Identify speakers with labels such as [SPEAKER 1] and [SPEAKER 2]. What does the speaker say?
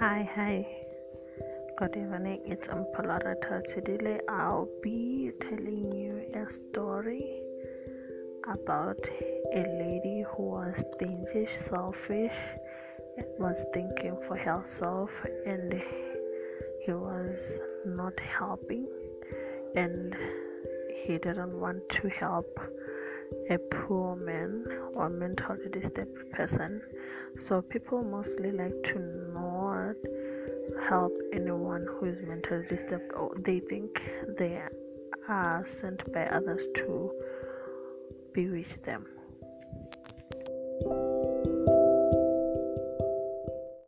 [SPEAKER 1] Hi, hi. Good evening. It's Ampalorata. Today I'll be telling you a story about a lady who was stingy, selfish, was thinking for herself, and he was not helping, and he didn't want to help a poor man or mentally disturbed person. So people mostly like to not help anyone who is mentally disturbed or they think they are sent by others to bewitch them.